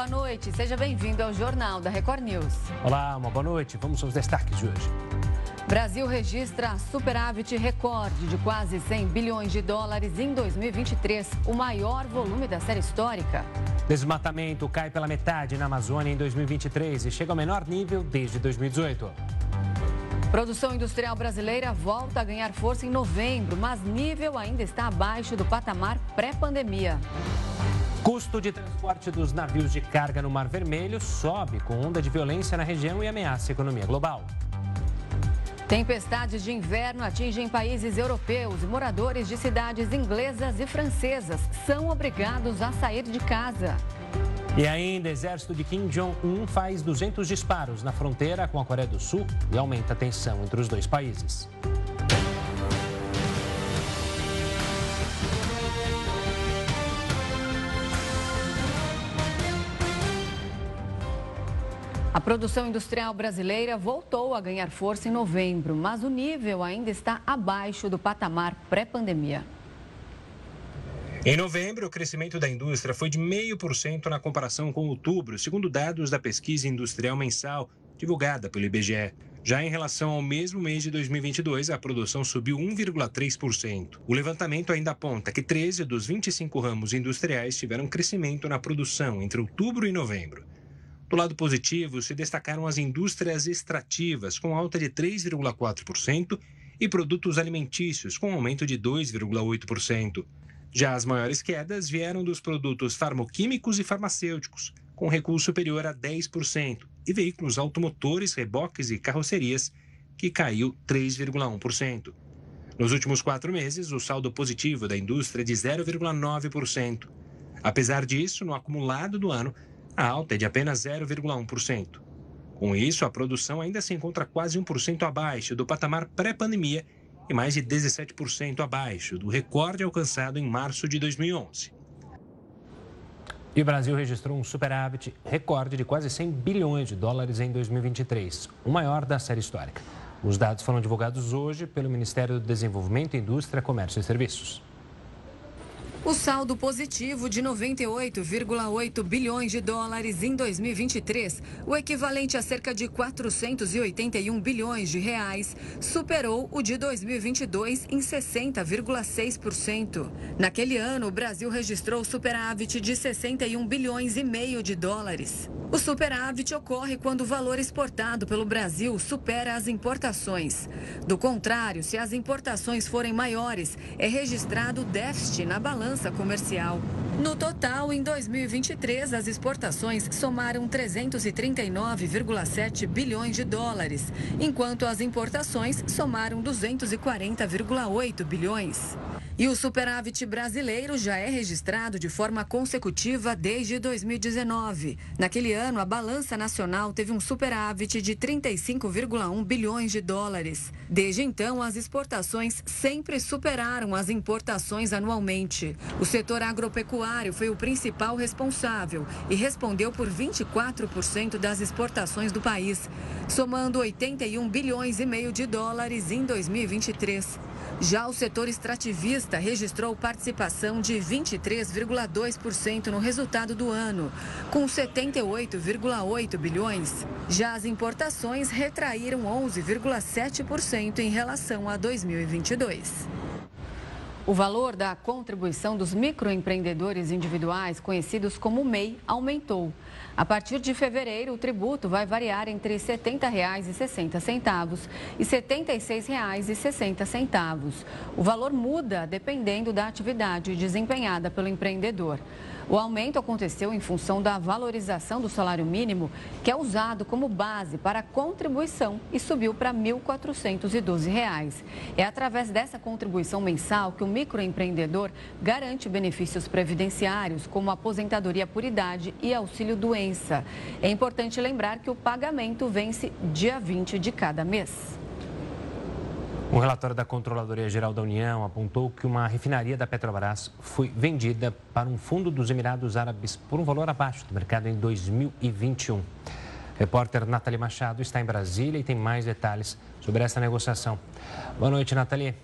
boa noite. Seja bem-vindo ao Jornal da Record News. Olá, uma boa noite. Vamos aos destaques de hoje. Brasil registra superávit recorde de quase 100 bilhões de dólares em 2023, o maior volume da série histórica. Desmatamento cai pela metade na Amazônia em 2023 e chega ao menor nível desde 2018. Produção industrial brasileira volta a ganhar força em novembro, mas nível ainda está abaixo do patamar pré-pandemia. Custo de transporte dos navios de carga no Mar Vermelho sobe com onda de violência na região e ameaça a economia global. Tempestades de inverno atingem países europeus e moradores de cidades inglesas e francesas são obrigados a sair de casa. E ainda, o exército de Kim Jong-un faz 200 disparos na fronteira com a Coreia do Sul e aumenta a tensão entre os dois países. A produção industrial brasileira voltou a ganhar força em novembro, mas o nível ainda está abaixo do patamar pré-pandemia. Em novembro, o crescimento da indústria foi de 0,5% na comparação com outubro, segundo dados da pesquisa industrial mensal divulgada pelo IBGE. Já em relação ao mesmo mês de 2022, a produção subiu 1,3%. O levantamento ainda aponta que 13 dos 25 ramos industriais tiveram crescimento na produção entre outubro e novembro. Do lado positivo, se destacaram as indústrias extrativas, com alta de 3,4%, e produtos alimentícios, com aumento de 2,8%. Já as maiores quedas vieram dos produtos farmoquímicos e farmacêuticos, com recuo superior a 10%, e veículos automotores, reboques e carrocerias, que caiu 3,1%. Nos últimos quatro meses, o saldo positivo da indústria é de 0,9%. Apesar disso, no acumulado do ano, a alta é de apenas 0,1%. Com isso, a produção ainda se encontra quase 1% abaixo do patamar pré-pandemia e mais de 17% abaixo do recorde alcançado em março de 2011. E o Brasil registrou um superávit recorde de quase 100 bilhões de dólares em 2023, o maior da série histórica. Os dados foram divulgados hoje pelo Ministério do Desenvolvimento, Indústria, Comércio e Serviços. O saldo positivo de 98,8 bilhões de dólares em 2023, o equivalente a cerca de 481 bilhões de reais, superou o de 2022 em 60,6%. Naquele ano, o Brasil registrou superávit de 61 bilhões e meio de dólares. O superávit ocorre quando o valor exportado pelo Brasil supera as importações. Do contrário, se as importações forem maiores, é registrado déficit na balança comercial. No total, em 2023, as exportações somaram 339,7 bilhões de dólares, enquanto as importações somaram 240,8 bilhões. E o superávit brasileiro já é registrado de forma consecutiva desde 2019. Naquele ano, a balança nacional teve um superávit de 35,1 bilhões de dólares. Desde então, as exportações sempre superaram as importações anualmente. O setor agropecuário foi o principal responsável e respondeu por 24% das exportações do país, somando 81 bilhões e meio de dólares em 2023. Já o setor extrativista registrou participação de 23,2% no resultado do ano, com 78,8 bilhões. Já as importações retraíram 11,7% em relação a 2022. O valor da contribuição dos microempreendedores individuais, conhecidos como MEI, aumentou. A partir de fevereiro, o tributo vai variar entre R$ 70,60 e R$ 76,60. O valor muda dependendo da atividade desempenhada pelo empreendedor. O aumento aconteceu em função da valorização do salário mínimo, que é usado como base para a contribuição e subiu para R$ 1.412. É através dessa contribuição mensal que o microempreendedor garante benefícios previdenciários, como aposentadoria por idade e auxílio doença. É importante lembrar que o pagamento vence dia 20 de cada mês. Um relatório da Controladoria Geral da União apontou que uma refinaria da Petrobras foi vendida para um fundo dos Emirados Árabes por um valor abaixo do mercado em 2021. repórter Nathalie Machado está em Brasília e tem mais detalhes sobre essa negociação. Boa noite, Nathalie.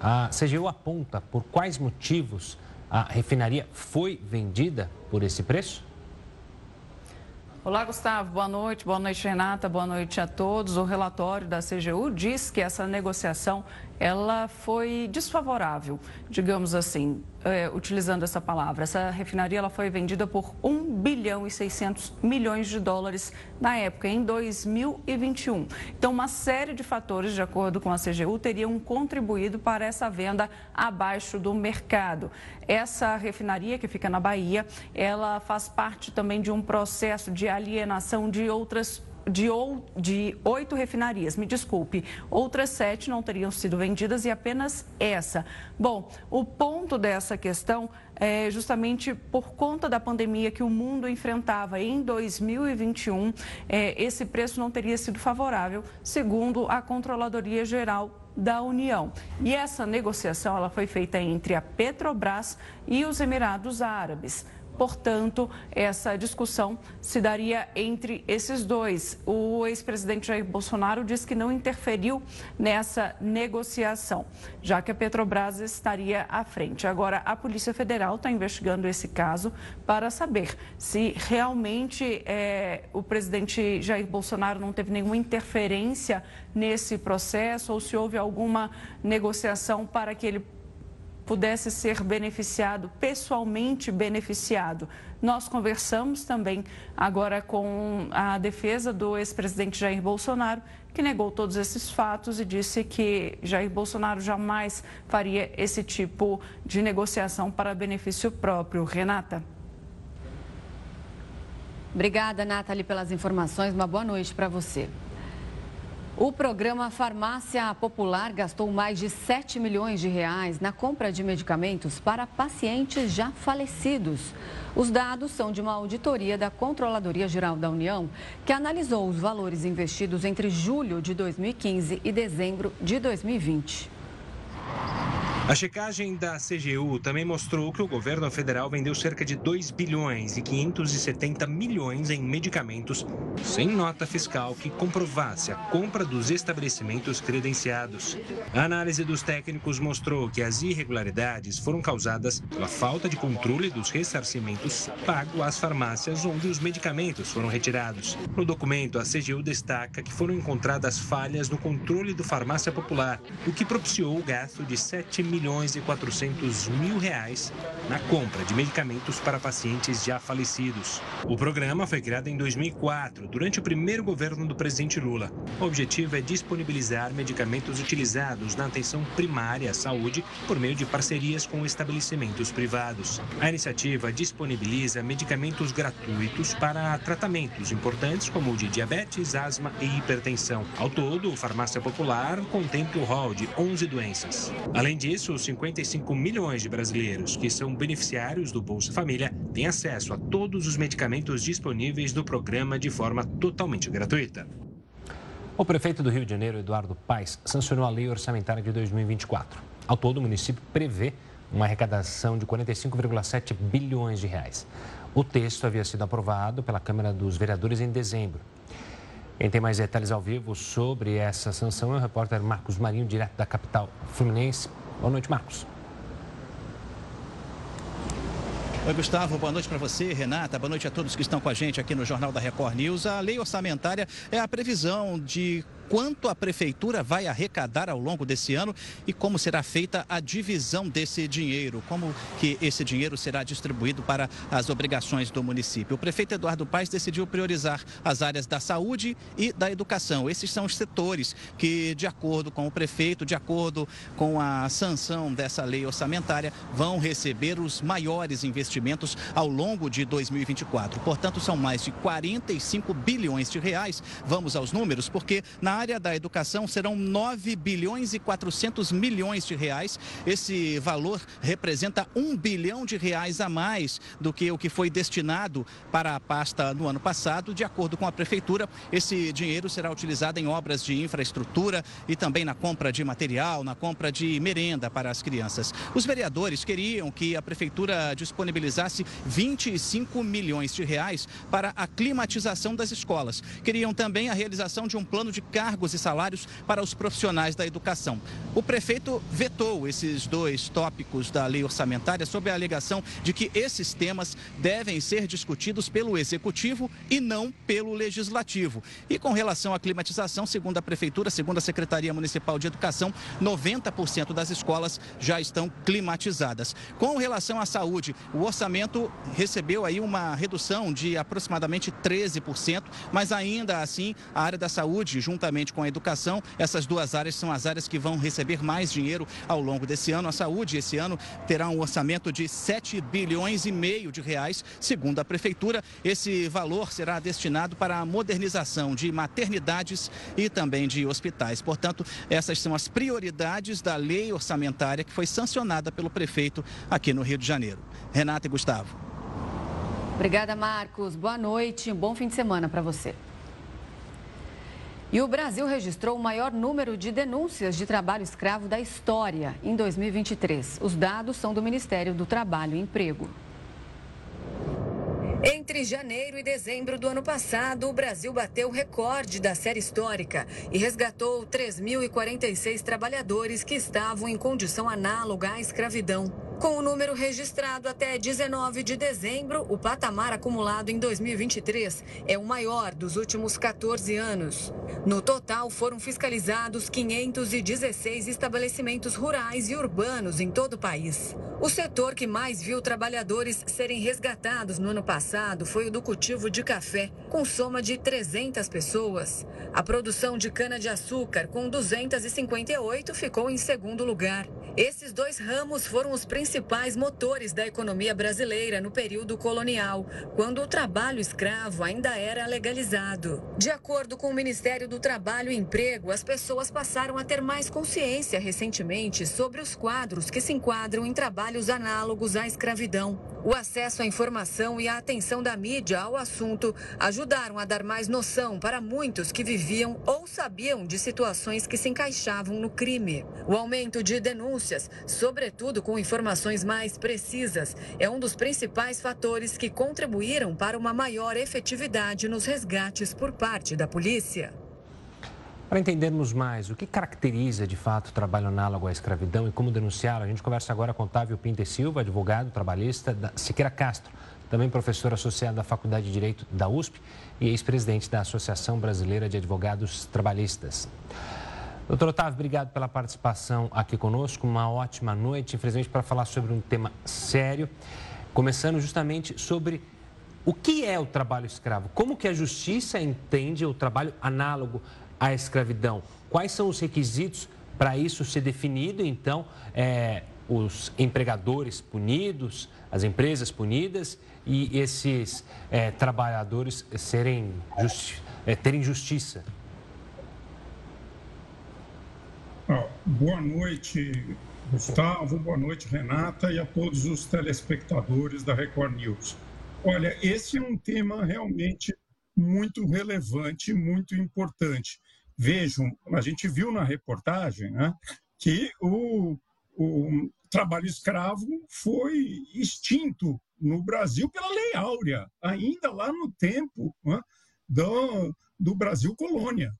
A CGU aponta por quais motivos a refinaria foi vendida por esse preço? Olá, Gustavo. Boa noite. Boa noite, Renata. Boa noite a todos. O relatório da CGU diz que essa negociação ela foi desfavorável, digamos assim, é, utilizando essa palavra. Essa refinaria ela foi vendida por 1 bilhão e 600 milhões de dólares na época, em 2021. Então, uma série de fatores, de acordo com a CGU, teriam contribuído para essa venda abaixo do mercado. Essa refinaria que fica na Bahia, ela faz parte também de um processo de alienação de outras de, de oito refinarias, me desculpe, outras sete não teriam sido vendidas e apenas essa. Bom, o ponto dessa questão é justamente por conta da pandemia que o mundo enfrentava em 2021, é, esse preço não teria sido favorável, segundo a Controladoria Geral da União. E essa negociação ela foi feita entre a Petrobras e os Emirados Árabes. Portanto, essa discussão se daria entre esses dois. O ex-presidente Jair Bolsonaro diz que não interferiu nessa negociação, já que a Petrobras estaria à frente. Agora, a Polícia Federal está investigando esse caso para saber se realmente é, o presidente Jair Bolsonaro não teve nenhuma interferência nesse processo ou se houve alguma negociação para que ele pudesse ser beneficiado, pessoalmente beneficiado. Nós conversamos também agora com a defesa do ex-presidente Jair Bolsonaro, que negou todos esses fatos e disse que Jair Bolsonaro jamais faria esse tipo de negociação para benefício próprio. Renata. Obrigada, Nathalie, pelas informações. Uma boa noite para você. O programa Farmácia Popular gastou mais de 7 milhões de reais na compra de medicamentos para pacientes já falecidos. Os dados são de uma auditoria da Controladoria Geral da União, que analisou os valores investidos entre julho de 2015 e dezembro de 2020. A checagem da CGU também mostrou que o governo federal vendeu cerca de 2 bilhões e 570 milhões em medicamentos sem nota fiscal que comprovasse a compra dos estabelecimentos credenciados. A análise dos técnicos mostrou que as irregularidades foram causadas pela falta de controle dos ressarcimentos pagos às farmácias onde os medicamentos foram retirados. No documento, a CGU destaca que foram encontradas falhas no controle do farmácia popular, o que propiciou o gasto de 7 milhões milhões e 400 mil reais na compra de medicamentos para pacientes já falecidos. O programa foi criado em 2004, durante o primeiro governo do presidente Lula. O objetivo é disponibilizar medicamentos utilizados na atenção primária à saúde por meio de parcerias com estabelecimentos privados. A iniciativa disponibiliza medicamentos gratuitos para tratamentos importantes como o de diabetes, asma e hipertensão. Ao todo, Farmácia Popular contempla o rol de 11 doenças. Além disso, isso, os 55 milhões de brasileiros que são beneficiários do Bolsa Família têm acesso a todos os medicamentos disponíveis do programa de forma totalmente gratuita. O prefeito do Rio de Janeiro, Eduardo Paes, sancionou a lei orçamentária de 2024. Ao todo, o município prevê uma arrecadação de 45,7 bilhões de reais. O texto havia sido aprovado pela Câmara dos Vereadores em dezembro. Quem tem mais detalhes ao vivo sobre essa sanção é o repórter Marcos Marinho, direto da capital fluminense. Boa noite, Marcos. Oi, Gustavo, boa noite para você, Renata, boa noite a todos que estão com a gente aqui no Jornal da Record News. A lei orçamentária é a previsão de quanto a prefeitura vai arrecadar ao longo desse ano e como será feita a divisão desse dinheiro, como que esse dinheiro será distribuído para as obrigações do município. O prefeito Eduardo Paes decidiu priorizar as áreas da saúde e da educação. Esses são os setores que, de acordo com o prefeito, de acordo com a sanção dessa lei orçamentária, vão receber os maiores investimentos ao longo de 2024. Portanto, são mais de 45 bilhões de reais. Vamos aos números, porque na área da educação serão 9 bilhões e 400 milhões de reais. Esse valor representa 1 bilhão de reais a mais do que o que foi destinado para a pasta no ano passado. De acordo com a prefeitura, esse dinheiro será utilizado em obras de infraestrutura e também na compra de material, na compra de merenda para as crianças. Os vereadores queriam que a prefeitura disponibilizasse 25 milhões de reais para a climatização das escolas. Queriam também a realização de um plano de cargos e salários para os profissionais da educação. O prefeito vetou esses dois tópicos da lei orçamentária sob a alegação de que esses temas devem ser discutidos pelo executivo e não pelo legislativo. E com relação à climatização, segundo a prefeitura, segundo a Secretaria Municipal de Educação, 90% das escolas já estão climatizadas. Com relação à saúde, o orçamento recebeu aí uma redução de aproximadamente 13%, mas ainda assim a área da saúde, juntamente com a educação, essas duas áreas são as áreas que vão receber mais dinheiro ao longo desse ano. A saúde esse ano terá um orçamento de 7 bilhões e meio de reais, segundo a prefeitura. Esse valor será destinado para a modernização de maternidades e também de hospitais. Portanto, essas são as prioridades da lei orçamentária que foi sancionada pelo prefeito aqui no Rio de Janeiro. Renata e Gustavo. Obrigada, Marcos. Boa noite um bom fim de semana para você. E o Brasil registrou o maior número de denúncias de trabalho escravo da história em 2023. Os dados são do Ministério do Trabalho e Emprego. Entre janeiro e dezembro do ano passado, o Brasil bateu o recorde da série histórica e resgatou 3.046 trabalhadores que estavam em condição análoga à escravidão. Com o número registrado até 19 de dezembro, o patamar acumulado em 2023 é o maior dos últimos 14 anos. No total, foram fiscalizados 516 estabelecimentos rurais e urbanos em todo o país. O setor que mais viu trabalhadores serem resgatados no ano passado foi o do cultivo de café, com soma de 300 pessoas. A produção de cana-de-açúcar, com 258, ficou em segundo lugar. Esses dois ramos foram os principais motores da economia brasileira no período colonial, quando o trabalho escravo ainda era legalizado. De acordo com o Ministério do Trabalho e Emprego, as pessoas passaram a ter mais consciência recentemente sobre os quadros que se enquadram em trabalhos análogos à escravidão. O acesso à informação e a atenção da mídia ao assunto ajudaram a dar mais noção para muitos que viviam ou sabiam de situações que se encaixavam no crime. O aumento de denúncias, sobretudo com informações mais precisas, é um dos principais fatores que contribuíram para uma maior efetividade nos resgates por parte da polícia. Para entendermos mais o que caracteriza de fato o trabalho análogo à escravidão e como denunciá-lo, a gente conversa agora com Otávio Pinter Silva, advogado trabalhista da Siqueira Castro, também professor associado da Faculdade de Direito da USP e ex-presidente da Associação Brasileira de Advogados Trabalhistas. Doutor Otávio, obrigado pela participação aqui conosco. Uma ótima noite, infelizmente, para falar sobre um tema sério, começando justamente sobre o que é o trabalho escravo, como que a justiça entende o trabalho análogo à escravidão, quais são os requisitos para isso ser definido, então, é, os empregadores punidos, as empresas punidas e esses é, trabalhadores serem justi é, terem justiça. Boa noite, Gustavo, boa noite, Renata, e a todos os telespectadores da Record News. Olha, esse é um tema realmente muito relevante, muito importante. Vejam, a gente viu na reportagem né, que o, o trabalho escravo foi extinto no Brasil pela Lei Áurea, ainda lá no tempo né, do, do Brasil colônia.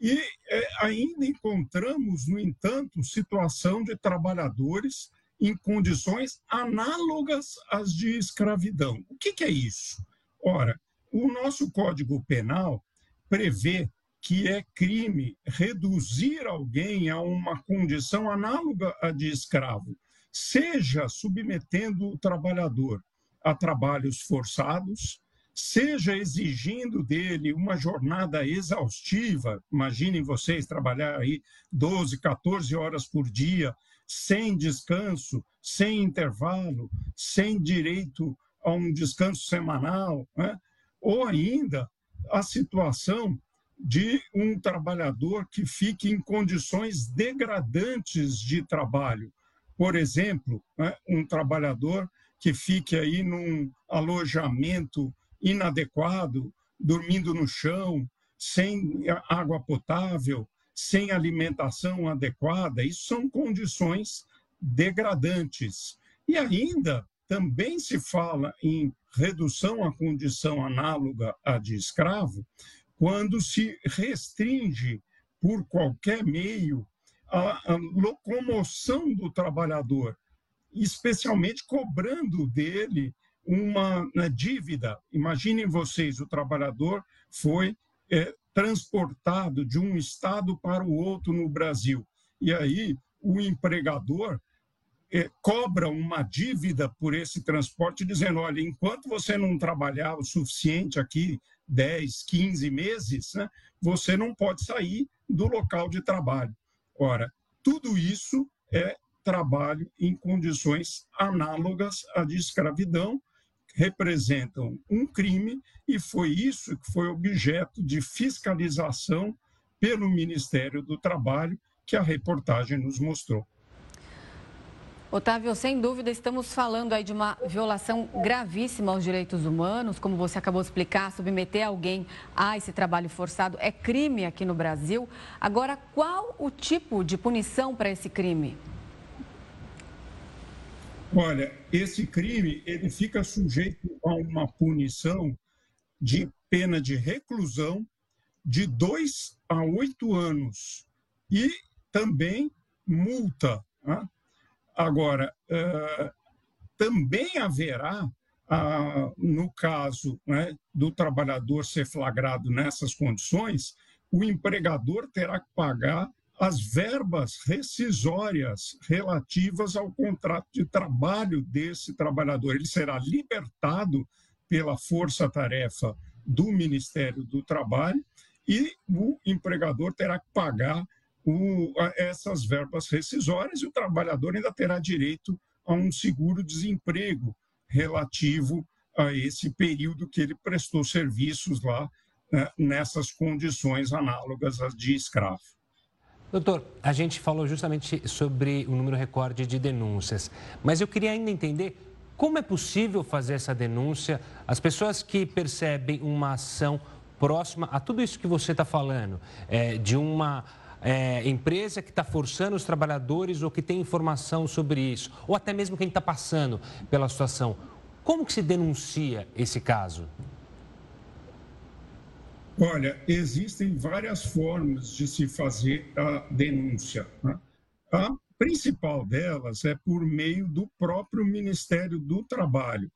E é, ainda encontramos, no entanto, situação de trabalhadores em condições análogas às de escravidão. O que, que é isso? Ora, o nosso Código Penal prevê que é crime reduzir alguém a uma condição análoga à de escravo, seja submetendo o trabalhador a trabalhos forçados, seja exigindo dele uma jornada exaustiva, imaginem vocês trabalhar aí 12, 14 horas por dia, sem descanso, sem intervalo, sem direito a um descanso semanal, né? ou ainda a situação de um trabalhador que fique em condições degradantes de trabalho. Por exemplo, né? um trabalhador que fique aí num alojamento inadequado, dormindo no chão, sem água potável, sem alimentação adequada. Isso são condições degradantes. E ainda também se fala em redução à condição análoga à de escravo, quando se restringe por qualquer meio a, a locomoção do trabalhador, especialmente cobrando dele uma, uma dívida. Imaginem vocês, o trabalhador foi é, transportado de um estado para o outro no Brasil. E aí o empregador é, cobra uma dívida por esse transporte, dizendo: olha, enquanto você não trabalhar o suficiente aqui, 10, 15 meses, né, você não pode sair do local de trabalho. Ora, tudo isso é trabalho em condições análogas à de escravidão, representam um crime, e foi isso que foi objeto de fiscalização pelo Ministério do Trabalho, que a reportagem nos mostrou. Otávio, sem dúvida, estamos falando aí de uma violação gravíssima aos direitos humanos, como você acabou de explicar, submeter alguém a esse trabalho forçado é crime aqui no Brasil. Agora, qual o tipo de punição para esse crime? Olha, esse crime ele fica sujeito a uma punição de pena de reclusão de dois a oito anos e também multa. Né? Agora, uh, também haverá, uh, no caso né, do trabalhador ser flagrado nessas condições, o empregador terá que pagar as verbas rescisórias relativas ao contrato de trabalho desse trabalhador. Ele será libertado pela força-tarefa do Ministério do Trabalho e o empregador terá que pagar o, essas verbas rescisórias e o trabalhador ainda terá direito a um seguro-desemprego relativo a esse período que ele prestou serviços lá né, nessas condições análogas às de escravo. Doutor, a gente falou justamente sobre o número recorde de denúncias, mas eu queria ainda entender como é possível fazer essa denúncia. As pessoas que percebem uma ação próxima a tudo isso que você está falando, é, de uma é, empresa que está forçando os trabalhadores ou que tem informação sobre isso, ou até mesmo quem está passando pela situação. Como que se denuncia esse caso? Olha, existem várias formas de se fazer a denúncia. Né? A principal delas é por meio do próprio Ministério do Trabalho.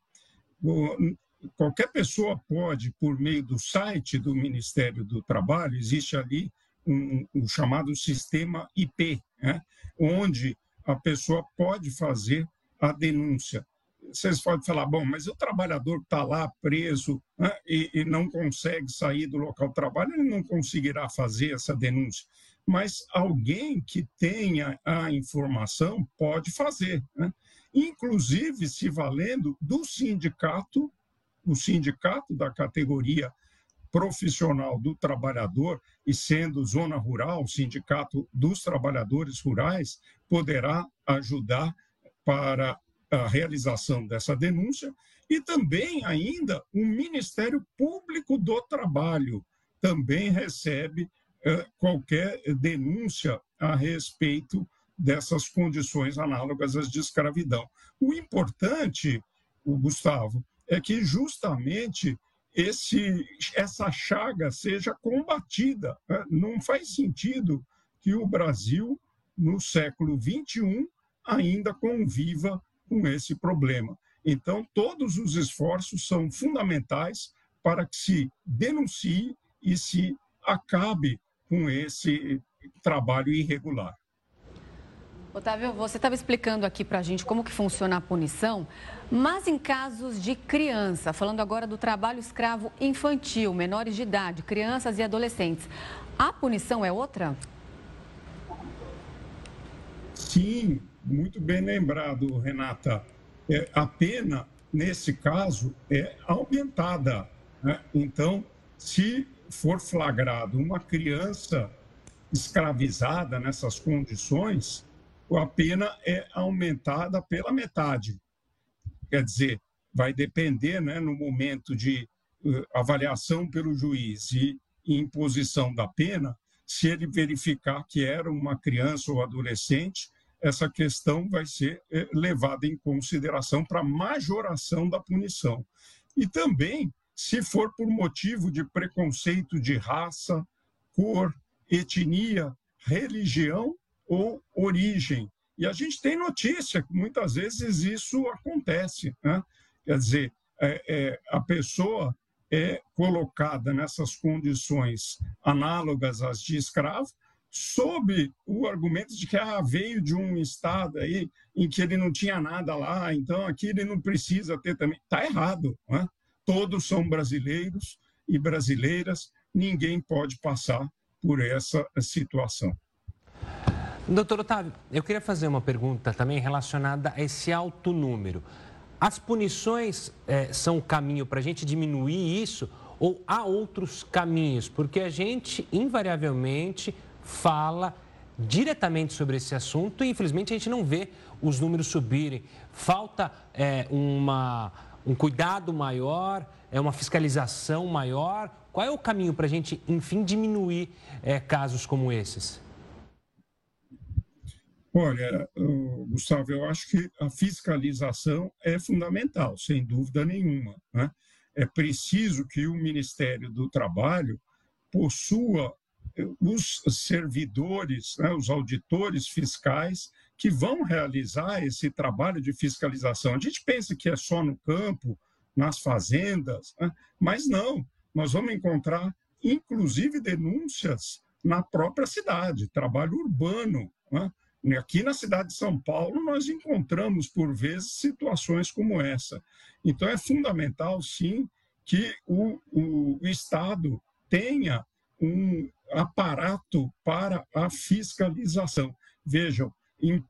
Qualquer pessoa pode, por meio do site do Ministério do Trabalho, existe ali um, um chamado sistema IP, né? onde a pessoa pode fazer a denúncia. Vocês podem falar, bom, mas o trabalhador está lá preso né, e, e, não consegue sair do local de trabalho, ele não conseguirá fazer essa denúncia. Mas alguém que tenha a informação pode fazer, né? inclusive se valendo do sindicato, o sindicato da categoria profissional do trabalhador e sendo zona rural, o sindicato dos trabalhadores rurais poderá ajudar para a realização dessa denúncia e também ainda o Ministério Público do Trabalho também recebe eh, qualquer denúncia a respeito dessas condições análogas às de escravidão. O importante, o Gustavo, é que justamente esse, essa chaga seja combatida. Né? Não faz sentido que o Brasil, no século XXI, ainda conviva com esse problema. Então, todos os esforços são fundamentais para que se denuncie e se acabe com esse trabalho irregular. Otávio, você estava explicando aqui para a gente como que funciona a punição, mas em casos de criança, falando agora do trabalho escravo infantil, menores de idade, crianças e adolescentes, a punição é outra? Sim, muito bem lembrado, Renata. É, a pena, nesse caso, é aumentada. Né? Então, se for flagrado uma criança escravizada nessas condições, a pena é aumentada pela metade. Quer dizer, vai depender, né, no momento de uh, avaliação pelo juiz e imposição da pena, se ele verificar que era uma criança ou adolescente, essa questão vai ser eh, levada em consideração para majoração da punição. E também, se for por motivo de preconceito de raça, cor, etnia, religião ou origem. E a gente tem notícia que muitas vezes isso acontece. Né? Quer dizer, é, é, a pessoa é colocada nessas condições análogas às de escravo, sob o argumento de que ah, veio de um estado aí em que ele não tinha nada lá, então aqui ele não precisa ter também. Está errado. Né? Todos são brasileiros e brasileiras, ninguém pode passar por essa situação. Doutor Otávio, eu queria fazer uma pergunta também relacionada a esse alto número. As punições é, são o caminho para a gente diminuir isso ou há outros caminhos? Porque a gente, invariavelmente, fala diretamente sobre esse assunto e, infelizmente, a gente não vê os números subirem. Falta é, uma, um cuidado maior, é uma fiscalização maior. Qual é o caminho para a gente, enfim, diminuir é, casos como esses? Olha, Gustavo, eu acho que a fiscalização é fundamental, sem dúvida nenhuma. Né? É preciso que o Ministério do Trabalho possua os servidores, né, os auditores fiscais que vão realizar esse trabalho de fiscalização. A gente pensa que é só no campo, nas fazendas, né? mas não. Nós vamos encontrar, inclusive, denúncias na própria cidade, trabalho urbano. Né? Aqui na cidade de São Paulo, nós encontramos, por vezes, situações como essa. Então, é fundamental, sim, que o, o, Estado tenha um aparato para a fiscalização. Vejam,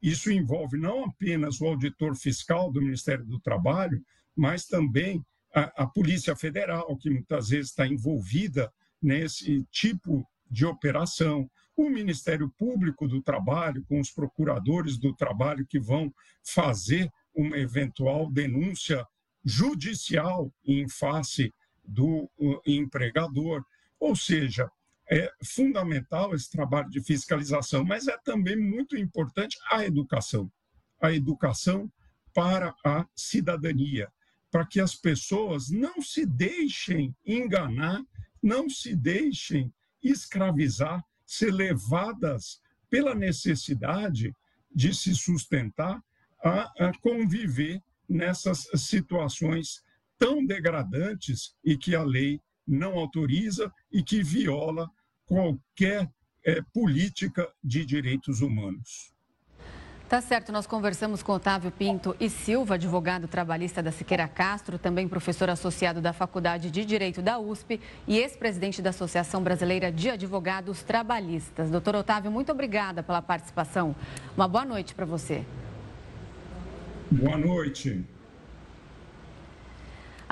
isso envolve não apenas o auditor fiscal do Ministério do Trabalho, mas também a, a Polícia Federal, que muitas vezes está envolvida nesse tipo de operação, o Ministério Público do Trabalho, com os procuradores do trabalho que vão fazer uma eventual denúncia judicial em face do empregador. Ou seja, é fundamental esse trabalho de fiscalização, mas é também muito importante a educação. A educação para a cidadania, para que as pessoas não se deixem enganar, não se deixem escravizar ser levadas pela necessidade de se sustentar a, a conviver nessas situações tão degradantes e que a lei não autoriza e que viola qualquer é, política de direitos humanos. Tá certo, nós conversamos com Otávio Pinto e Silva, advogado trabalhista da Siqueira Castro, também professor associado da Faculdade de Direito da USP e ex-presidente da Associação Brasileira de Advogados Trabalhistas. Doutor Otávio, muito obrigada pela participação. Uma boa noite para você. Boa noite.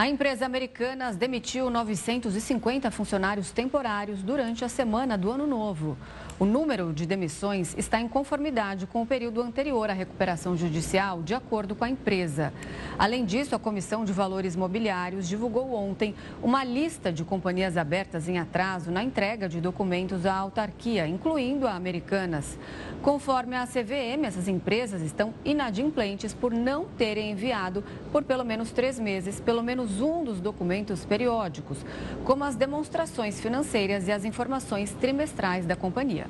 A empresa Americanas demitiu 950 funcionários temporários durante a semana do Ano Novo. O número de demissões está em conformidade com o período anterior à recuperação judicial, de acordo com a empresa. Além disso, a Comissão de Valores Mobiliários divulgou ontem uma lista de companhias abertas em atraso na entrega de documentos à autarquia, incluindo a Americanas. Conforme a CVM, essas empresas estão inadimplentes por não terem enviado, por pelo menos três meses, pelo menos um dos documentos periódicos, como as demonstrações financeiras e as informações trimestrais da companhia.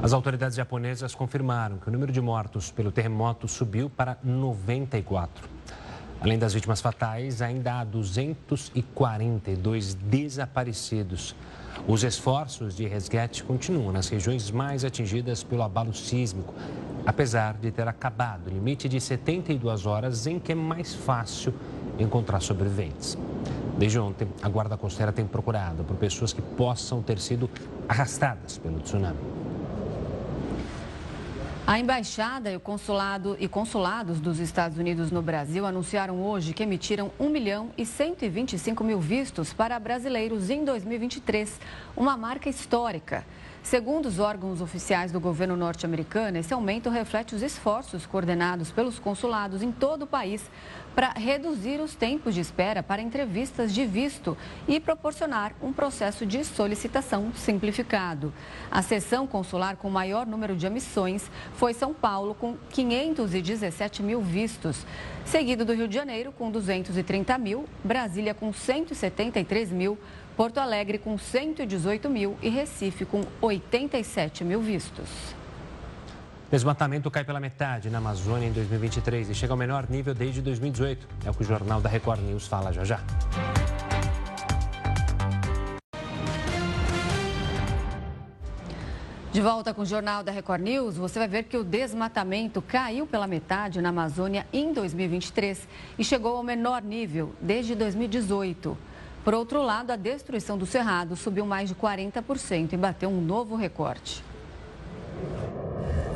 As autoridades japonesas confirmaram que o número de mortos pelo terremoto subiu para 94. Além das vítimas fatais, ainda há 242 desaparecidos. Os esforços de resgate continuam nas regiões mais atingidas pelo abalo sísmico, apesar de ter acabado o limite de 72 horas em que é mais fácil encontrar sobreviventes. Desde ontem, a Guarda Costeira tem procurado por pessoas que possam ter sido arrastadas pelo tsunami. A embaixada e o consulado e consulados dos Estados Unidos no Brasil anunciaram hoje que emitiram 1 milhão e 125 mil vistos para brasileiros em 2023, uma marca histórica. Segundo os órgãos oficiais do governo norte-americano, esse aumento reflete os esforços coordenados pelos consulados em todo o país para reduzir os tempos de espera para entrevistas de visto e proporcionar um processo de solicitação simplificado. A seção consular com maior número de emissões foi São Paulo, com 517 mil vistos, seguido do Rio de Janeiro, com 230 mil, Brasília, com 173 mil. Porto Alegre com 118 mil e Recife com 87 mil vistos. Desmatamento cai pela metade na Amazônia em 2023 e chega ao menor nível desde 2018. É o que o Jornal da Record News fala já já. De volta com o Jornal da Record News, você vai ver que o desmatamento caiu pela metade na Amazônia em 2023 e chegou ao menor nível desde 2018. Por outro lado, a destruição do cerrado subiu mais de 40% e bateu um novo recorde.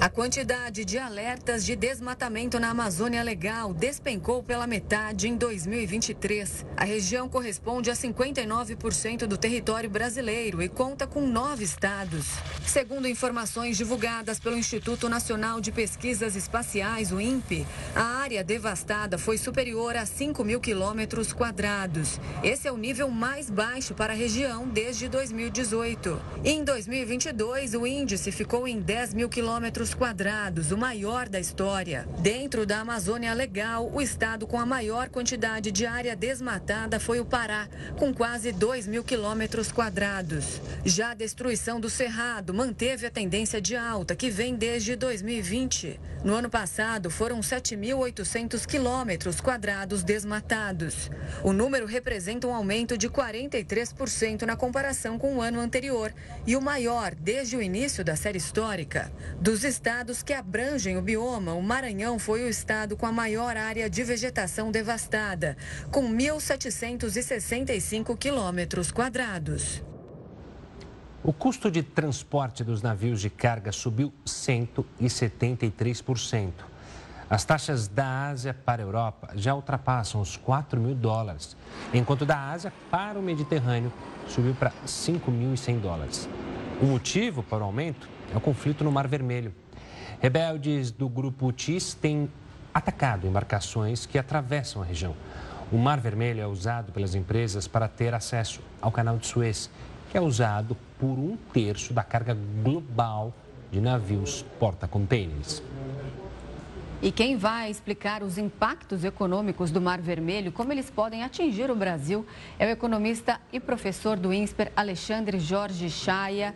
A quantidade de alertas de desmatamento na Amazônia Legal despencou pela metade em 2023. A região corresponde a 59% do território brasileiro e conta com nove estados. Segundo informações divulgadas pelo Instituto Nacional de Pesquisas Espaciais, o INPE, a área devastada foi superior a 5 mil quilômetros quadrados. Esse é o nível mais baixo para a região desde 2018. Em 2022, o índice ficou em 10 mil quilômetros quadrados, o maior da história. Dentro da Amazônia Legal, o estado com a maior quantidade de área desmatada foi o Pará, com quase 2 mil quilômetros quadrados. Já a destruição do Cerrado manteve a tendência de alta, que vem desde 2020. No ano passado, foram 7.800 quilômetros quadrados desmatados. O número representa um aumento de 43% na comparação com o ano anterior e o maior desde o início da série histórica. Dos estados que abrangem o bioma, o Maranhão foi o estado com a maior área de vegetação devastada, com 1.765 quilômetros quadrados. O custo de transporte dos navios de carga subiu 173%. As taxas da Ásia para a Europa já ultrapassam os 4 mil dólares, enquanto da Ásia para o Mediterrâneo subiu para 5.100 dólares. O motivo para o aumento é o conflito no Mar Vermelho. Rebeldes do grupo TIS têm atacado embarcações que atravessam a região. O Mar Vermelho é usado pelas empresas para ter acesso ao canal de Suez, que é usado por um terço da carga global de navios porta-contêineres. E quem vai explicar os impactos econômicos do Mar Vermelho, como eles podem atingir o Brasil, é o economista e professor do INSPER, Alexandre Jorge Chaia.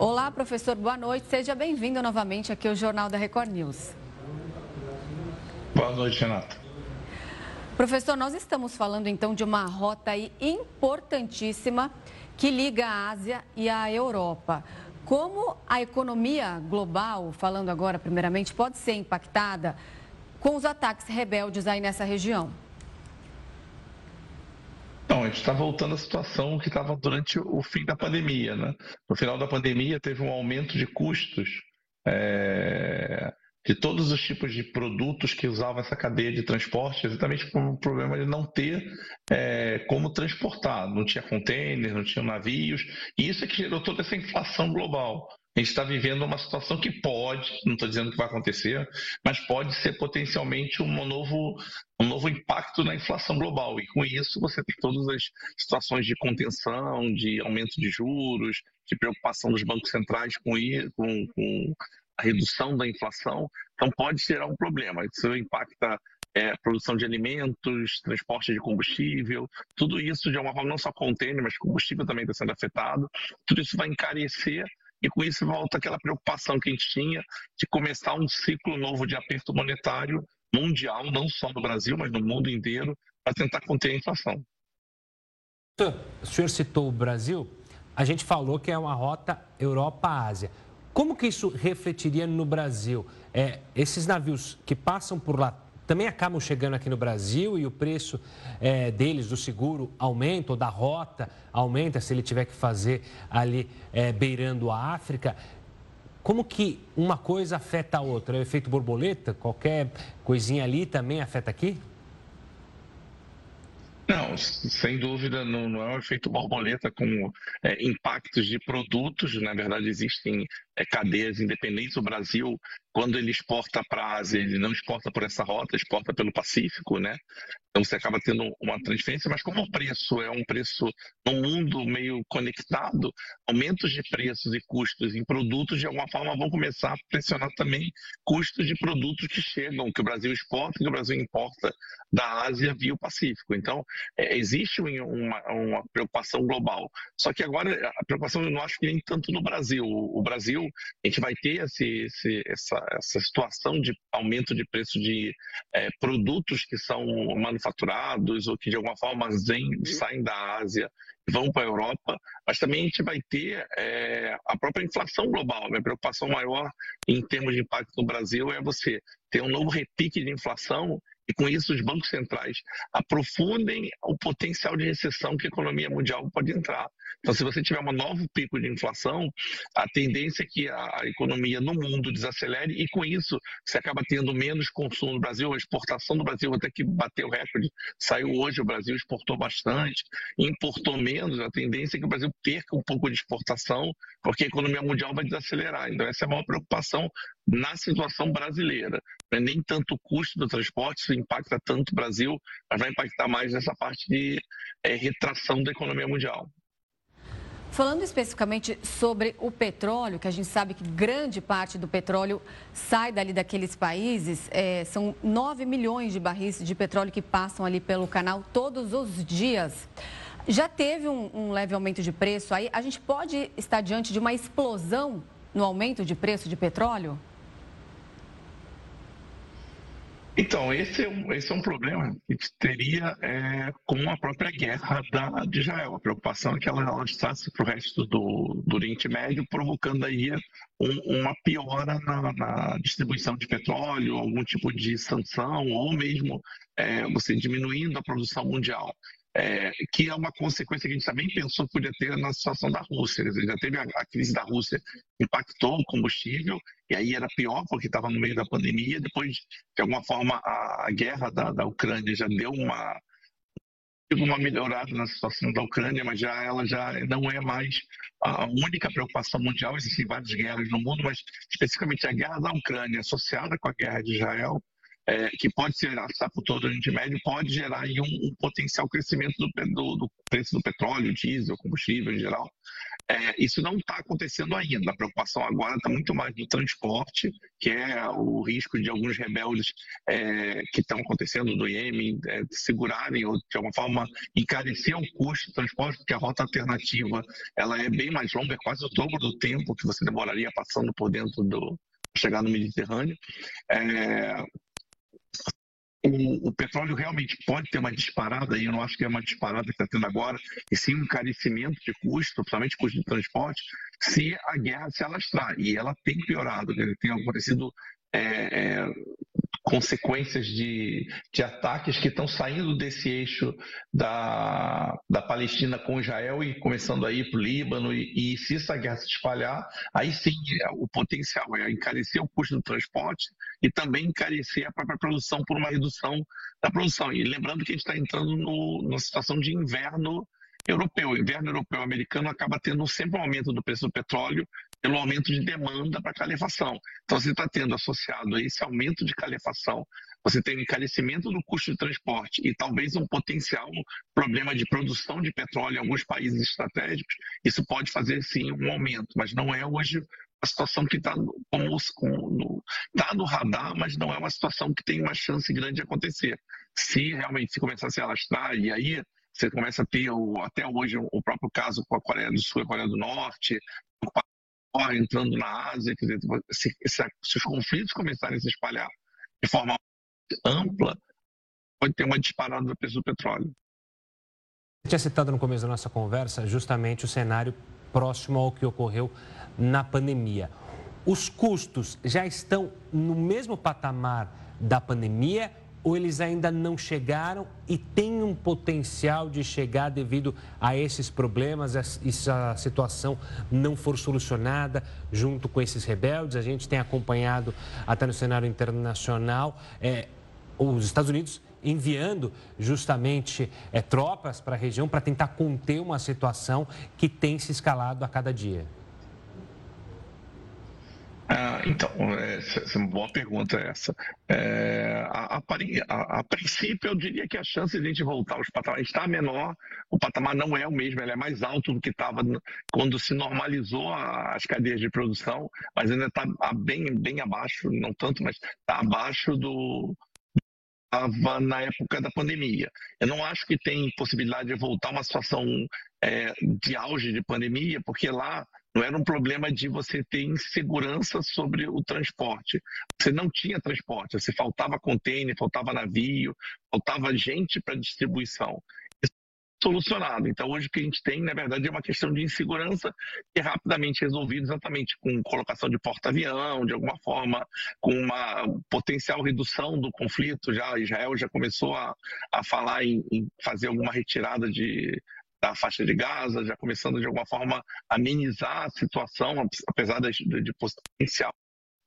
Olá, professor, boa noite. Seja bem-vindo novamente aqui ao Jornal da Record News. Boa noite, Renata. Professor, nós estamos falando então de uma rota importantíssima que liga a Ásia e a Europa. Como a economia global, falando agora primeiramente, pode ser impactada com os ataques rebeldes aí nessa região? Não, a gente está voltando à situação que estava durante o fim da pandemia. Né? No final da pandemia, teve um aumento de custos é, de todos os tipos de produtos que usavam essa cadeia de transporte, exatamente por um problema de não ter é, como transportar. Não tinha container, não tinha navios, e isso é que gerou toda essa inflação global. A gente está vivendo uma situação que pode, não estou dizendo que vai acontecer, mas pode ser potencialmente um novo, um novo impacto na inflação global. E com isso você tem todas as situações de contenção, de aumento de juros, de preocupação dos bancos centrais com, com, com a redução da inflação. Então pode gerar um problema. Isso impacta é, produção de alimentos, transporte de combustível, tudo isso de uma forma não só contêiner, mas combustível também está sendo afetado. Tudo isso vai encarecer e com isso volta aquela preocupação que a gente tinha de começar um ciclo novo de aperto monetário mundial, não só no Brasil, mas no mundo inteiro, para tentar conter a inflação. O senhor citou o Brasil, a gente falou que é uma rota Europa-Ásia. Como que isso refletiria no Brasil? É, esses navios que passam por lá também acabam chegando aqui no Brasil e o preço é, deles, do seguro, aumenta, ou da rota aumenta se ele tiver que fazer ali é, beirando a África. Como que uma coisa afeta a outra? É o efeito borboleta? Qualquer coisinha ali também afeta aqui? Não, sem dúvida, não, não, é um efeito borboleta com é, impactos de produtos. Na verdade, existem cadeias independentes. O Brasil quando ele exporta para a Ásia, ele não exporta por essa rota, exporta pelo Pacífico, né? Então você acaba tendo uma transferência, mas como o preço é um preço num mundo meio conectado, aumentos de preços e custos em produtos de alguma forma vão começar a pressionar também custos de produtos que chegam, que o Brasil exporta que o Brasil importa da Ásia via o Pacífico. Então é, existe uma, uma, preocupação global. Só que agora a preocupação eu não acho que nem tanto no Brasil. O, Brasil, a gente vai ter esse, esse, essa, essa situação de aumento de preço de é, produtos que são manufaturados ou que de alguma forma vem, saem da Ásia vão para a Europa, mas também a gente vai ter é, a própria inflação global. A minha preocupação maior em termos de impacto no Brasil é você ter um novo repique de inflação e com isso os bancos centrais aprofundem o potencial de recessão que a economia mundial pode entrar. Então, se você tiver um novo pico de inflação, a tendência é que a economia no mundo desacelere e com isso você acaba tendo menos consumo no Brasil, a exportação do Brasil até que bateu recorde, saiu hoje, o Brasil exportou bastante, importou menos, a tendência é que o Brasil perca um pouco de exportação, porque a economia mundial vai desacelerar. Então, essa é a maior preocupação na situação brasileira. Não é nem tanto o custo do transporte, isso impacta tanto o Brasil, mas vai impactar mais nessa parte de é, retração da economia mundial. Falando especificamente sobre o petróleo, que a gente sabe que grande parte do petróleo sai dali daqueles países, é, são 9 milhões de barris de petróleo que passam ali pelo canal todos os dias. Já teve um, um leve aumento de preço aí? A gente pode estar diante de uma explosão no aumento de preço de petróleo? Então, esse é um, esse é um problema que teria é, com a própria guerra da, de Israel. A preocupação é que ela alastrasse para o resto do, do Oriente Médio, provocando aí um, uma piora na, na, distribuição de petróleo, algum tipo de sanção, ou mesmo é, você diminuindo a produção mundial é, que é uma consequência que a gente também pensou que podia ter na situação da Rússia. Já teve a, a, crise da Rússia, impactou o combustível, e aí era pior porque estava no meio da pandemia. Depois, de alguma forma, a, a guerra da, da Ucrânia já deu uma uma melhorada na situação da Ucrânia, mas já ela já não é mais a única preocupação mundial. Existem várias guerras no mundo, mas especificamente a guerra da Ucrânia associada com a guerra de Israel é, que pode se arrastar por todo o Oriente Médio, pode gerar aí um, um potencial crescimento do, do, do, preço do petróleo, diesel, combustível em geral. É, isso não está acontecendo ainda. A preocupação agora está muito mais no transporte, que é o risco de alguns rebeldes é, que estão acontecendo do Iêmen é, segurarem ou, de alguma forma, encarecer o custo do transporte, porque a rota alternativa ela é bem mais longa, é quase o dobro do tempo que você demoraria passando por dentro do chegar no Mediterrâneo. É, o, o, petróleo realmente pode ter uma disparada, e eu não acho que é uma disparada que está tendo agora, e sim um encarecimento de custo, principalmente custo de transporte, se a guerra se alastrar. E ela tem piorado, tem acontecido é, é, consequências de, de ataques que estão saindo desse eixo da, da Palestina com Israel e começando a ir para o Líbano. E, e, se essa guerra se espalhar, aí sim o potencial é encarecer o custo do transporte e também encarecer a própria produção por uma redução da produção. E lembrando que a gente está entrando no, numa situação de inverno europeu. O inverno europeu americano acaba tendo sempre um aumento do preço do petróleo pelo aumento de demanda para calefação. Então, você está tendo associado a esse aumento de calefação, você tem um encarecimento do custo de transporte e talvez um potencial problema de produção de petróleo em alguns países estratégicos, isso pode fazer sim um aumento, mas não é hoje a situação que está no, no, tá no radar, mas não é uma situação que tem uma chance grande de acontecer. Se realmente se começar a se alastrar, e aí você começa a ter até hoje o próprio caso com a Coreia do Sul e a Coreia do Norte, entrando na Ásia, quer dizer, se, se, se os conflitos começarem a se espalhar de forma ampla, pode ter uma disparada do preço do petróleo. Eu tinha citado no começo da nossa conversa justamente o cenário próximo ao que ocorreu na pandemia. Os custos já estão no mesmo patamar da pandemia ou eles ainda não chegaram e têm um potencial de chegar devido a esses problemas, essa situação não for solucionada junto com esses rebeldes? A gente tem acompanhado até no cenário internacional é, os Estados Unidos enviando justamente é, tropas para a região para tentar conter uma situação que tem se escalado a cada dia. Ah, então, essa, é uma boa pergunta essa. É, a, a, a, a, princípio, eu diria que a chance de a gente voltar aos patamares está menor, o patamar não é o mesmo, ele é mais alto do que estava quando se normalizou as cadeias de produção, mas ainda está bem, bem abaixo, não tanto, mas está abaixo do, estava na época da pandemia. Eu não acho que tem possibilidade de voltar a uma situação é, de auge de pandemia, porque lá não era um problema de você ter insegurança sobre o transporte. Você não tinha transporte, você faltava container, faltava navio, faltava gente para distribuição solucionado. Então, hoje o que a gente tem, na verdade, é uma questão de insegurança que é rapidamente resolvida exatamente com colocação de porta-avião, de alguma forma, com uma potencial redução do conflito. Já Israel já começou a, a falar em, em fazer alguma retirada de, da faixa de Gaza, já começando de alguma forma a amenizar a situação, apesar de, de potencial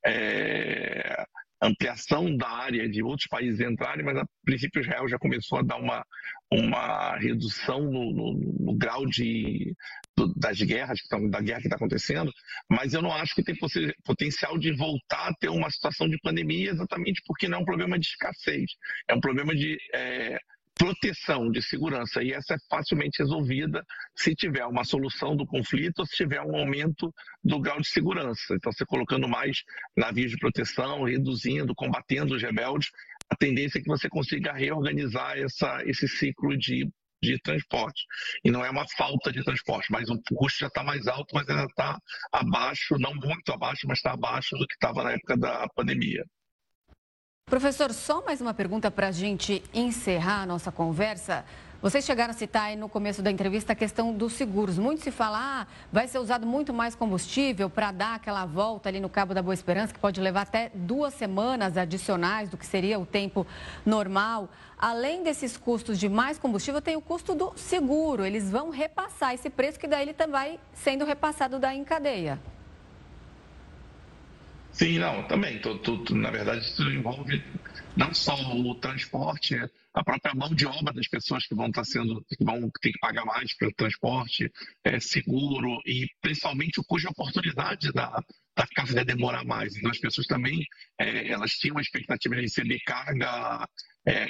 é, ampliação da área de outros países entrarem, mas a princípio Israel já começou a dar uma, uma redução no, no, no grau de, do, das guerras, da guerra que está acontecendo, mas eu não acho que tem potencial de voltar a ter uma situação de pandemia exatamente porque não é um problema de escassez, é um problema de é, proteção, de segurança. E essa é facilmente resolvida se tiver uma solução do conflito ou se tiver um aumento do grau de segurança. Então, você colocando mais navios de proteção, reduzindo, combatendo os rebeldes, a tendência é que você consiga reorganizar essa, esse ciclo de, de transporte. E não é uma falta de transporte, mas o custo já está mais alto, mas ainda está abaixo, não muito abaixo, mas está abaixo do que estava na época da pandemia. Professor, só mais uma pergunta para a gente encerrar a nossa conversa. Vocês chegaram a citar aí no começo da entrevista a questão dos seguros. Muito se fala, ah, vai ser usado muito mais combustível para dar aquela volta ali no Cabo da Boa Esperança, que pode levar até duas semanas adicionais do que seria o tempo normal. Além desses custos de mais combustível, tem o custo do seguro. Eles vão repassar esse preço que daí ele também vai sendo repassado daí em cadeia. Sim, não, também. Tô, tô, tô, na verdade, isso envolve não só o transporte, a própria mão de obra das pessoas que vão estar sendo, que vão ter que pagar mais pelo transporte, é, seguro e principalmente o custo de oportunidade da, da carga demorar mais. Então as pessoas também é, elas tinham a expectativa de receber carga é,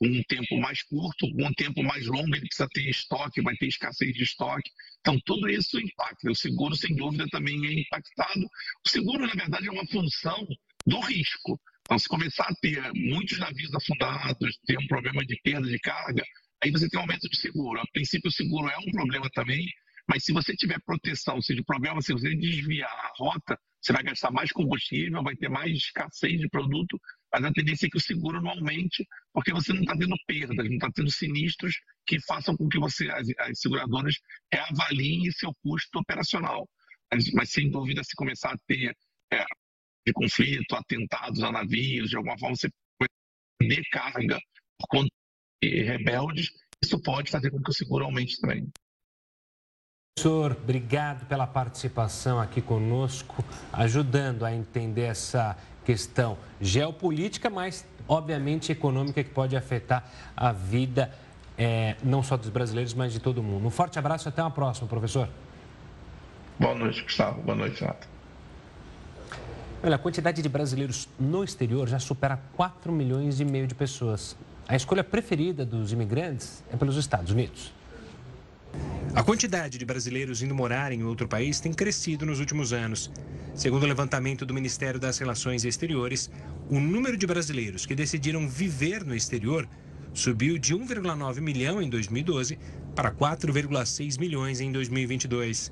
um tempo mais curto, um tempo mais longo, ele precisa ter estoque, vai ter escassez de estoque. Então, tudo isso impacta. O seguro, sem dúvida, também é impactado. O seguro, na verdade, é uma função do risco. Então, se começar a ter muitos navios afundados, ter um problema de perda de carga, aí você tem um aumento de seguro. A princípio, o seguro é um problema também, mas se você tiver proteção, ou seja, problema, se você desviar a rota, você vai gastar mais combustível, vai ter mais escassez de produto, mas a tendência é que o seguro não aumente, porque você não está tendo perdas, não está tendo sinistros que façam com que você, as, as seguradoras reavaliem seu custo operacional. Mas, mas, sem dúvida, se começar a ter é, de conflito, atentados a navios, de alguma forma você perder carga por conta de rebeldes, isso pode fazer com que o seguro aumente também. Professor, obrigado pela participação aqui conosco, ajudando a entender essa questão geopolítica, mas obviamente econômica que pode afetar a vida é, não só dos brasileiros, mas de todo mundo. Um forte abraço e até uma próxima, professor. Boa noite, Gustavo. Boa noite, Renato. Olha, a quantidade de brasileiros no exterior já supera 4 milhões e meio de pessoas. A escolha preferida dos imigrantes é pelos Estados Unidos. A quantidade de brasileiros indo morar em outro país tem crescido nos últimos anos. Segundo o levantamento do Ministério das Relações Exteriores, o número de brasileiros que decidiram viver no exterior subiu de 1,9 milhão em 2012 para 4,6 milhões em 2022.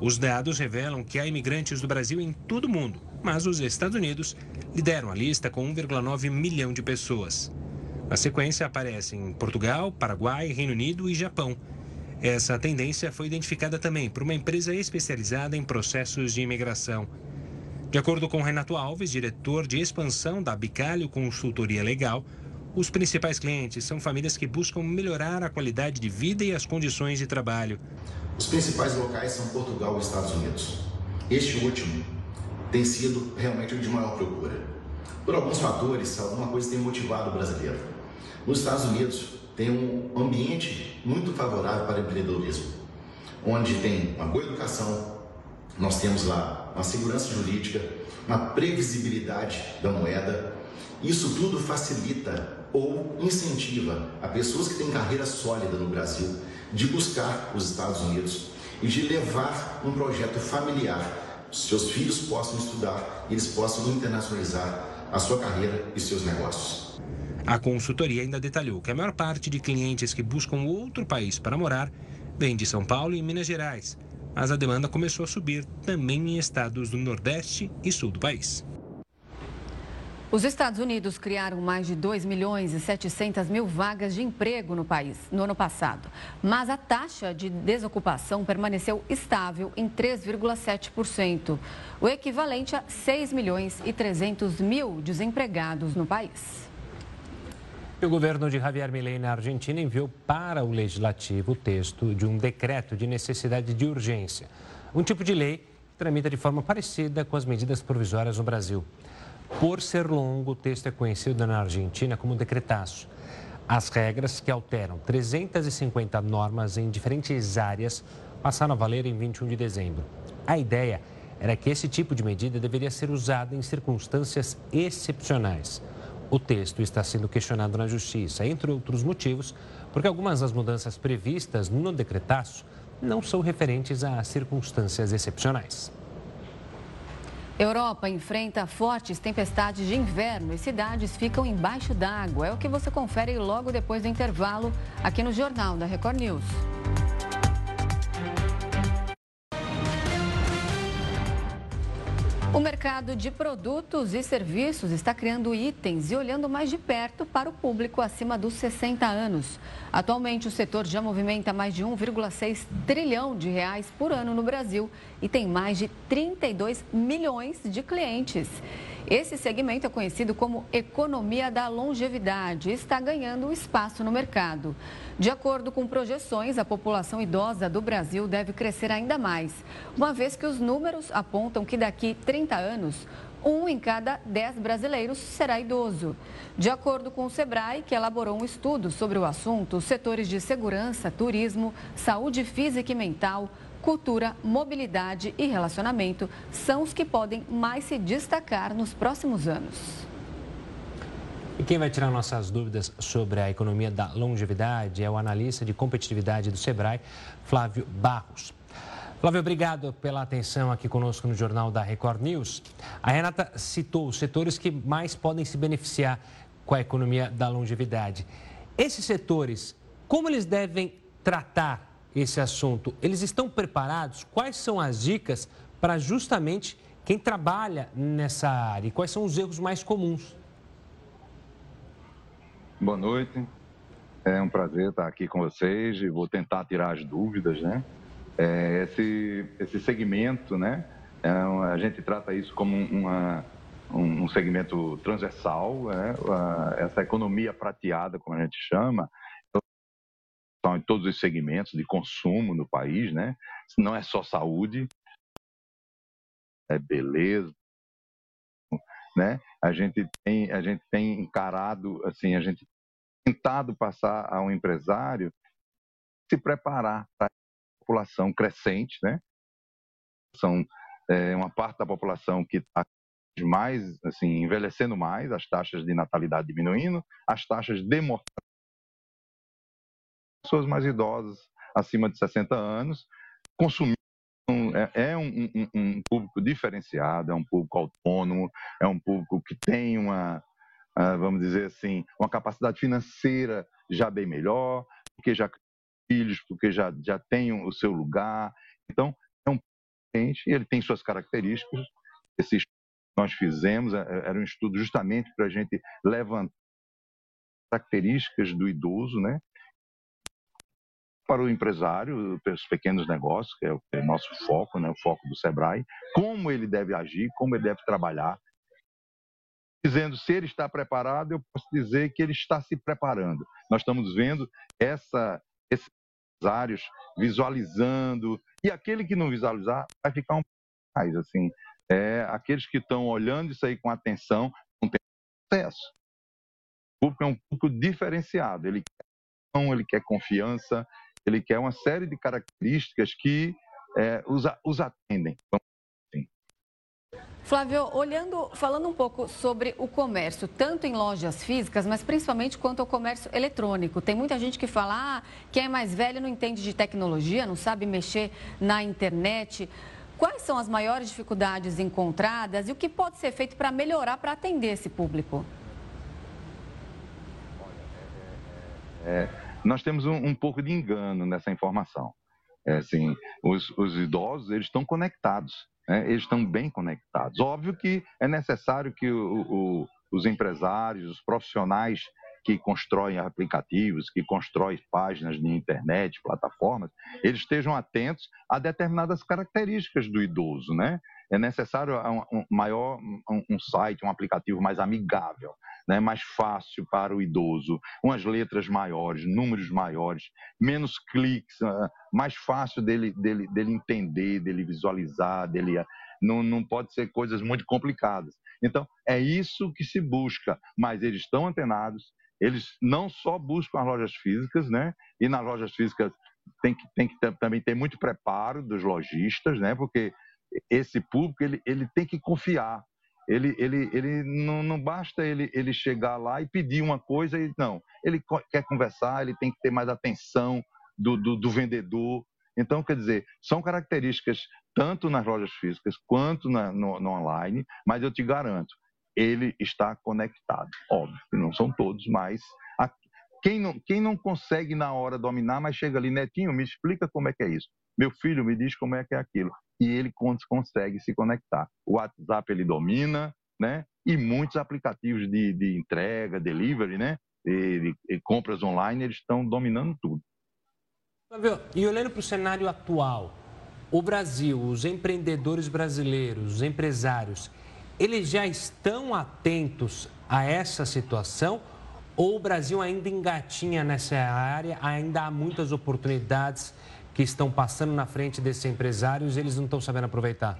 Os dados revelam que há imigrantes do Brasil em todo o mundo, mas os Estados Unidos lideram a lista com 1,9 milhão de pessoas. Na sequência aparecem Portugal, Paraguai, Reino Unido e Japão. Essa tendência foi identificada também por uma empresa especializada em processos de imigração. De acordo com Renato Alves, diretor de expansão da Bicalho Consultoria Legal, os principais clientes são famílias que buscam melhorar a qualidade de vida e as condições de trabalho. Os principais locais são Portugal e Estados Unidos. Este último tem sido realmente o de maior procura. Por alguns fatores, alguma coisa tem motivado o brasileiro. Nos Estados Unidos, tem um ambiente muito favorável para o empreendedorismo, onde tem uma boa educação, nós temos lá uma segurança jurídica, uma previsibilidade da moeda. Isso tudo facilita ou incentiva a pessoas que têm carreira sólida no Brasil de buscar os Estados Unidos e de levar um projeto familiar. Seus filhos possam estudar e eles possam internacionalizar a sua carreira e seus negócios. A consultoria ainda detalhou que a maior parte de clientes que buscam outro país para morar vem de São Paulo e Minas Gerais, mas a demanda começou a subir também em estados do Nordeste e Sul do país. Os Estados Unidos criaram mais de 2 milhões e 700 mil vagas de emprego no país no ano passado, mas a taxa de desocupação permaneceu estável em 3,7%, o equivalente a 6 milhões e 300 mil desempregados no país. O governo de Javier Milei na Argentina enviou para o legislativo o texto de um decreto de necessidade de urgência, um tipo de lei que tramita de forma parecida com as medidas provisórias no Brasil. Por ser longo, o texto é conhecido na Argentina como decretaço. As regras que alteram 350 normas em diferentes áreas passaram a valer em 21 de dezembro. A ideia era que esse tipo de medida deveria ser usada em circunstâncias excepcionais. O texto está sendo questionado na Justiça, entre outros motivos, porque algumas das mudanças previstas no decretaço não são referentes a circunstâncias excepcionais. Europa enfrenta fortes tempestades de inverno e cidades ficam embaixo d'água. É o que você confere logo depois do intervalo aqui no Jornal da Record News. O mercado de produtos e serviços está criando itens e olhando mais de perto para o público acima dos 60 anos. Atualmente, o setor já movimenta mais de 1,6 trilhão de reais por ano no Brasil e tem mais de 32 milhões de clientes. Esse segmento é conhecido como economia da longevidade e está ganhando espaço no mercado. De acordo com projeções, a população idosa do Brasil deve crescer ainda mais, uma vez que os números apontam que daqui 30 anos, um em cada dez brasileiros será idoso. De acordo com o Sebrae, que elaborou um estudo sobre o assunto, os setores de segurança, turismo, saúde física e mental, cultura, mobilidade e relacionamento são os que podem mais se destacar nos próximos anos. E quem vai tirar nossas dúvidas sobre a economia da longevidade é o analista de competitividade do Sebrae, Flávio Barros. Flávio, obrigado pela atenção aqui conosco no Jornal da Record News. A Renata citou os setores que mais podem se beneficiar com a economia da longevidade. Esses setores, como eles devem tratar esse assunto, eles estão preparados? Quais são as dicas para justamente quem trabalha nessa área? E quais são os erros mais comuns? Boa noite. É um prazer estar aqui com vocês e vou tentar tirar as dúvidas, né? É, esse, esse segmento, né? É, a gente trata isso como uma, um, segmento transversal, né? essa economia prateada, como a gente chama, estão em todos os segmentos de consumo no país, né? Não é só saúde, é beleza, né? A gente tem, a gente tem encarado, assim, a gente tentado passar a um empresário se preparar para a população crescente, né? São é, uma parte da população que está mais, assim, envelhecendo mais, as taxas de natalidade diminuindo, as taxas de mortalidade pessoas mais idosas, acima de 60 anos, consumindo é, é um, um, um, público diferenciado, é um público autônomo, é um público que tem uma, ah, vamos dizer assim, uma capacidade financeira já bem melhor, porque já filhos, porque já, já tem o seu lugar. Então, é um paciente, ele tem suas características. Esse estudo que nós fizemos é, é, era um estudo justamente para a gente levantar características do idoso, né? Para o empresário, para os pequenos negócios, que é o é nosso foco, né, o foco do Sebrae, como ele deve agir, como ele deve trabalhar. Dizendo se ele está preparado, eu posso dizer que ele está se preparando. Nós estamos vendo essa, esses empresários visualizando, e aquele que não visualizar vai ficar um mais assim. É, aqueles que estão olhando isso aí com atenção não tem sucesso. O público é um público diferenciado, ele quer, ele quer confiança, ele quer uma série de características que é, os, os atendem. Assim. Flávio, olhando, falando um pouco sobre o comércio, tanto em lojas físicas, mas principalmente quanto ao comércio eletrônico. Tem muita gente que fala ah, quem é mais velho não entende de tecnologia, não sabe mexer na internet. Quais são as maiores dificuldades encontradas e o que pode ser feito para melhorar, para atender esse público? É, nós temos um, um, pouco de engano nessa informação. É, assim, os, os idosos eles estão conectados, né? eles estão bem conectados. Óbvio que é necessário que o, o, os empresários, os profissionais que constroem aplicativos, que constroem páginas de internet, plataformas, eles estejam atentos a determinadas características do idoso, né? É necessário um, maior um, site, um aplicativo mais amigável, né? mais fácil para o idoso, umas letras maiores, números maiores, menos cliques, uh, mais fácil dele, dele, dele entender, dele visualizar, dele não, não pode ser coisas muito complicadas. Então, é isso que se busca, mas eles estão antenados, eles não só buscam as lojas físicas, né? E nas lojas físicas tem que, tem que também ter muito preparo dos lojistas, né? Porque esse público ele, ele tem que confiar. Ele, ele, ele não, não basta ele, ele chegar lá e pedir uma coisa e não. Ele quer conversar, ele tem que ter mais atenção do, do, do vendedor. Então, quer dizer, são características tanto nas lojas físicas quanto na, no, no online, mas eu te garanto, ele está conectado. Óbvio não são todos, mas a, quem, não, quem não consegue na hora dominar, mas chega ali, Netinho, me explica como é que é isso. Meu filho me diz como é que é aquilo. E ele consegue se conectar. O WhatsApp ele domina, né? E muitos aplicativos de, de entrega, delivery, né? E, e compras online, eles estão dominando tudo. Flávio, e olhando para o cenário atual, o Brasil, os empreendedores brasileiros, os empresários, eles já estão atentos a essa situação ou o Brasil ainda engatinha nessa área, ainda há muitas oportunidades que estão passando na frente desses empresários e eles não estão sabendo aproveitar?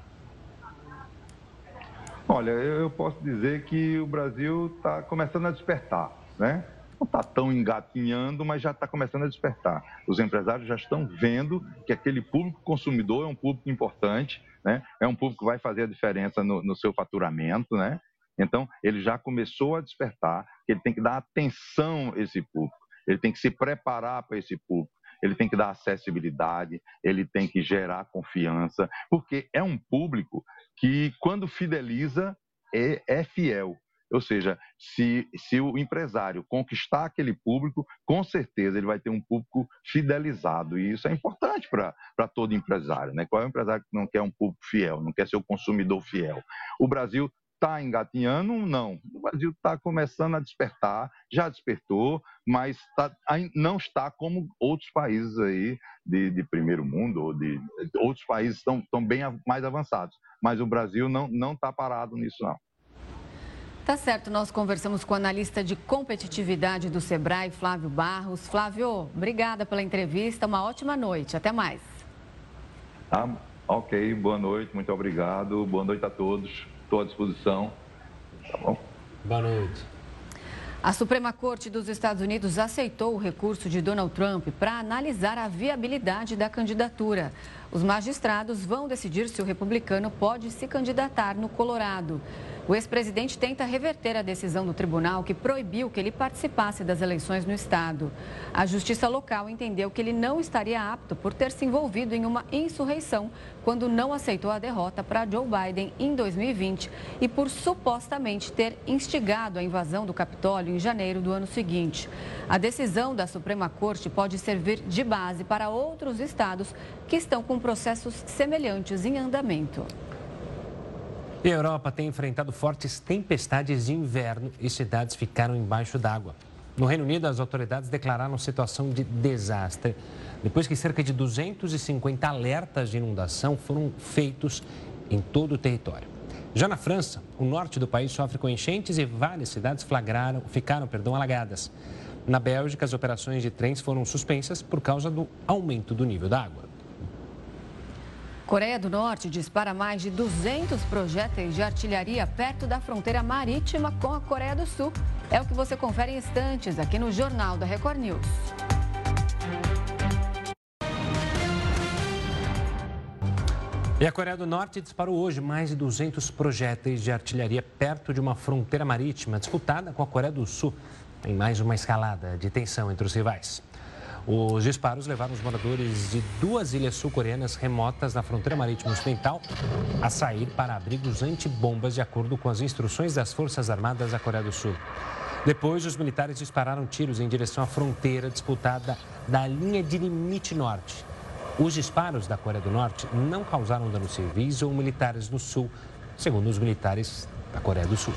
Olha, eu posso dizer que o Brasil está começando a despertar, né? Não está tão engatinhando, mas já está começando a despertar. Os empresários já estão vendo que aquele público consumidor é um público importante, né? É um público que vai fazer a diferença no, no seu faturamento, né? Então, ele já começou a despertar ele tem que dar atenção a esse público, ele tem que se preparar para esse público, ele tem que dar acessibilidade, ele tem que gerar confiança, porque é um público que, quando fideliza, é, é fiel. Ou seja, se, se o empresário conquistar aquele público, com certeza ele vai ter um público fidelizado. E isso é importante para todo empresário. Né? Qual é o empresário que não quer um público fiel, não quer ser o consumidor fiel? O Brasil está engatinhando? Não. O Brasil está começando a despertar, já despertou, mas tá, não está como outros países aí de, de primeiro mundo, ou de outros países estão, estão bem mais avançados. Mas o Brasil não está parado nisso, não. Tá certo, nós conversamos com o analista de competitividade do Sebrae, Flávio Barros. Flávio, obrigada pela entrevista, uma ótima noite, até mais. Ah, ok, boa noite, muito obrigado, boa noite a todos estou à disposição. Tá bom? Boa noite. A Suprema Corte dos Estados Unidos aceitou o recurso de Donald Trump para analisar a viabilidade da candidatura. Os magistrados vão decidir se o republicano pode se candidatar no Colorado. O ex-presidente tenta reverter a decisão do tribunal que proibiu que ele participasse das eleições no estado. A justiça local entendeu que ele não estaria apto por ter se envolvido em uma insurreição quando não aceitou a derrota para Joe Biden em 2020 e por supostamente ter instigado a invasão do Capitólio em janeiro do ano seguinte. A decisão da Suprema Corte pode servir de base para outros estados que estão com processos semelhantes em andamento. E a Europa tem enfrentado fortes tempestades de inverno e cidades ficaram embaixo d'água. No Reino Unido, as autoridades declararam situação de desastre depois que cerca de 250 alertas de inundação foram feitos em todo o território. Já na França, o norte do país sofre com enchentes e várias cidades flagraram, ficaram perdão, alagadas. Na Bélgica, as operações de trens foram suspensas por causa do aumento do nível da água. Coreia do Norte dispara mais de 200 projéteis de artilharia perto da fronteira marítima com a Coreia do Sul. É o que você confere em instantes aqui no Jornal da Record News. E a Coreia do Norte disparou hoje mais de 200 projéteis de artilharia perto de uma fronteira marítima disputada com a Coreia do Sul. Em mais uma escalada de tensão entre os rivais. Os disparos levaram os moradores de duas ilhas sul-coreanas remotas na fronteira marítima ocidental a sair para abrigos antibombas, de acordo com as instruções das Forças Armadas da Coreia do Sul. Depois, os militares dispararam tiros em direção à fronteira disputada da linha de limite norte. Os disparos da Coreia do Norte não causaram danos civis ou militares no sul, segundo os militares da Coreia do Sul.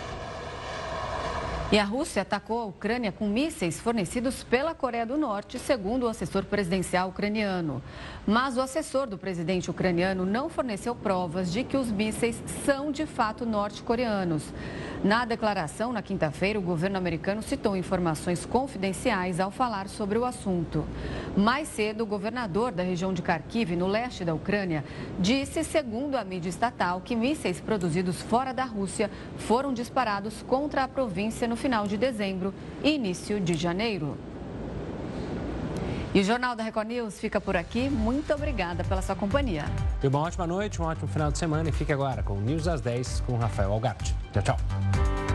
E a Rússia atacou a Ucrânia com mísseis fornecidos pela Coreia do Norte, segundo o assessor presidencial ucraniano. Mas o assessor do presidente ucraniano não forneceu provas de que os mísseis são de fato norte-coreanos. Na declaração, na quinta-feira, o governo americano citou informações confidenciais ao falar sobre o assunto. Mais cedo, o governador da região de Kharkiv, no leste da Ucrânia, disse, segundo a mídia estatal, que mísseis produzidos fora da Rússia foram disparados contra a província no final de dezembro e início de janeiro. E o Jornal da Record News fica por aqui. Muito obrigada pela sua companhia. E uma ótima noite, um ótimo final de semana. E fique agora com o News às 10 com Rafael Algarte. Tchau, tchau.